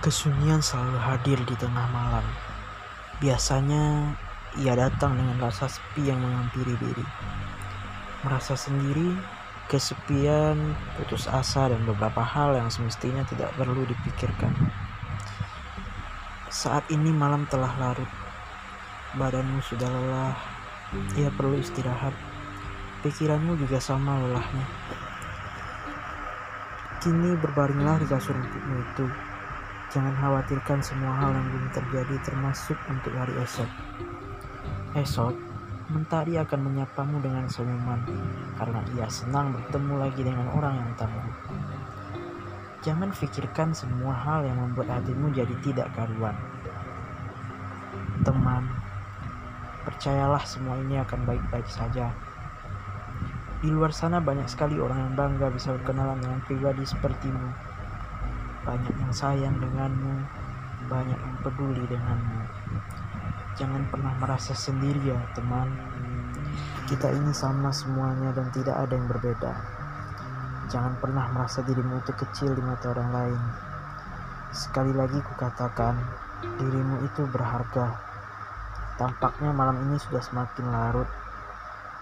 Kesunyian selalu hadir di tengah malam. Biasanya ia datang dengan rasa sepi yang menghampiri diri. Merasa sendiri, kesepian, putus asa, dan beberapa hal yang semestinya tidak perlu dipikirkan. Saat ini malam telah larut. Badanmu sudah lelah. Ia perlu istirahat. Pikiranmu juga sama lelahnya. Kini berbaringlah di kasur itu Jangan khawatirkan semua hal yang belum terjadi termasuk untuk hari esok. Esok, mentari akan menyapamu dengan senyuman karena ia senang bertemu lagi dengan orang yang tangguh. Jangan pikirkan semua hal yang membuat hatimu jadi tidak karuan. Teman, percayalah semua ini akan baik-baik saja. Di luar sana banyak sekali orang yang bangga bisa berkenalan dengan pribadi sepertimu banyak yang sayang denganmu, banyak yang peduli denganmu. Jangan pernah merasa sendiri ya teman. Kita ini sama semuanya dan tidak ada yang berbeda. Jangan pernah merasa dirimu itu kecil di mata orang lain. Sekali lagi kukatakan, dirimu itu berharga. Tampaknya malam ini sudah semakin larut.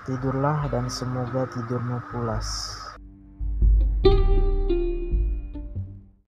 Tidurlah dan semoga tidurmu pulas.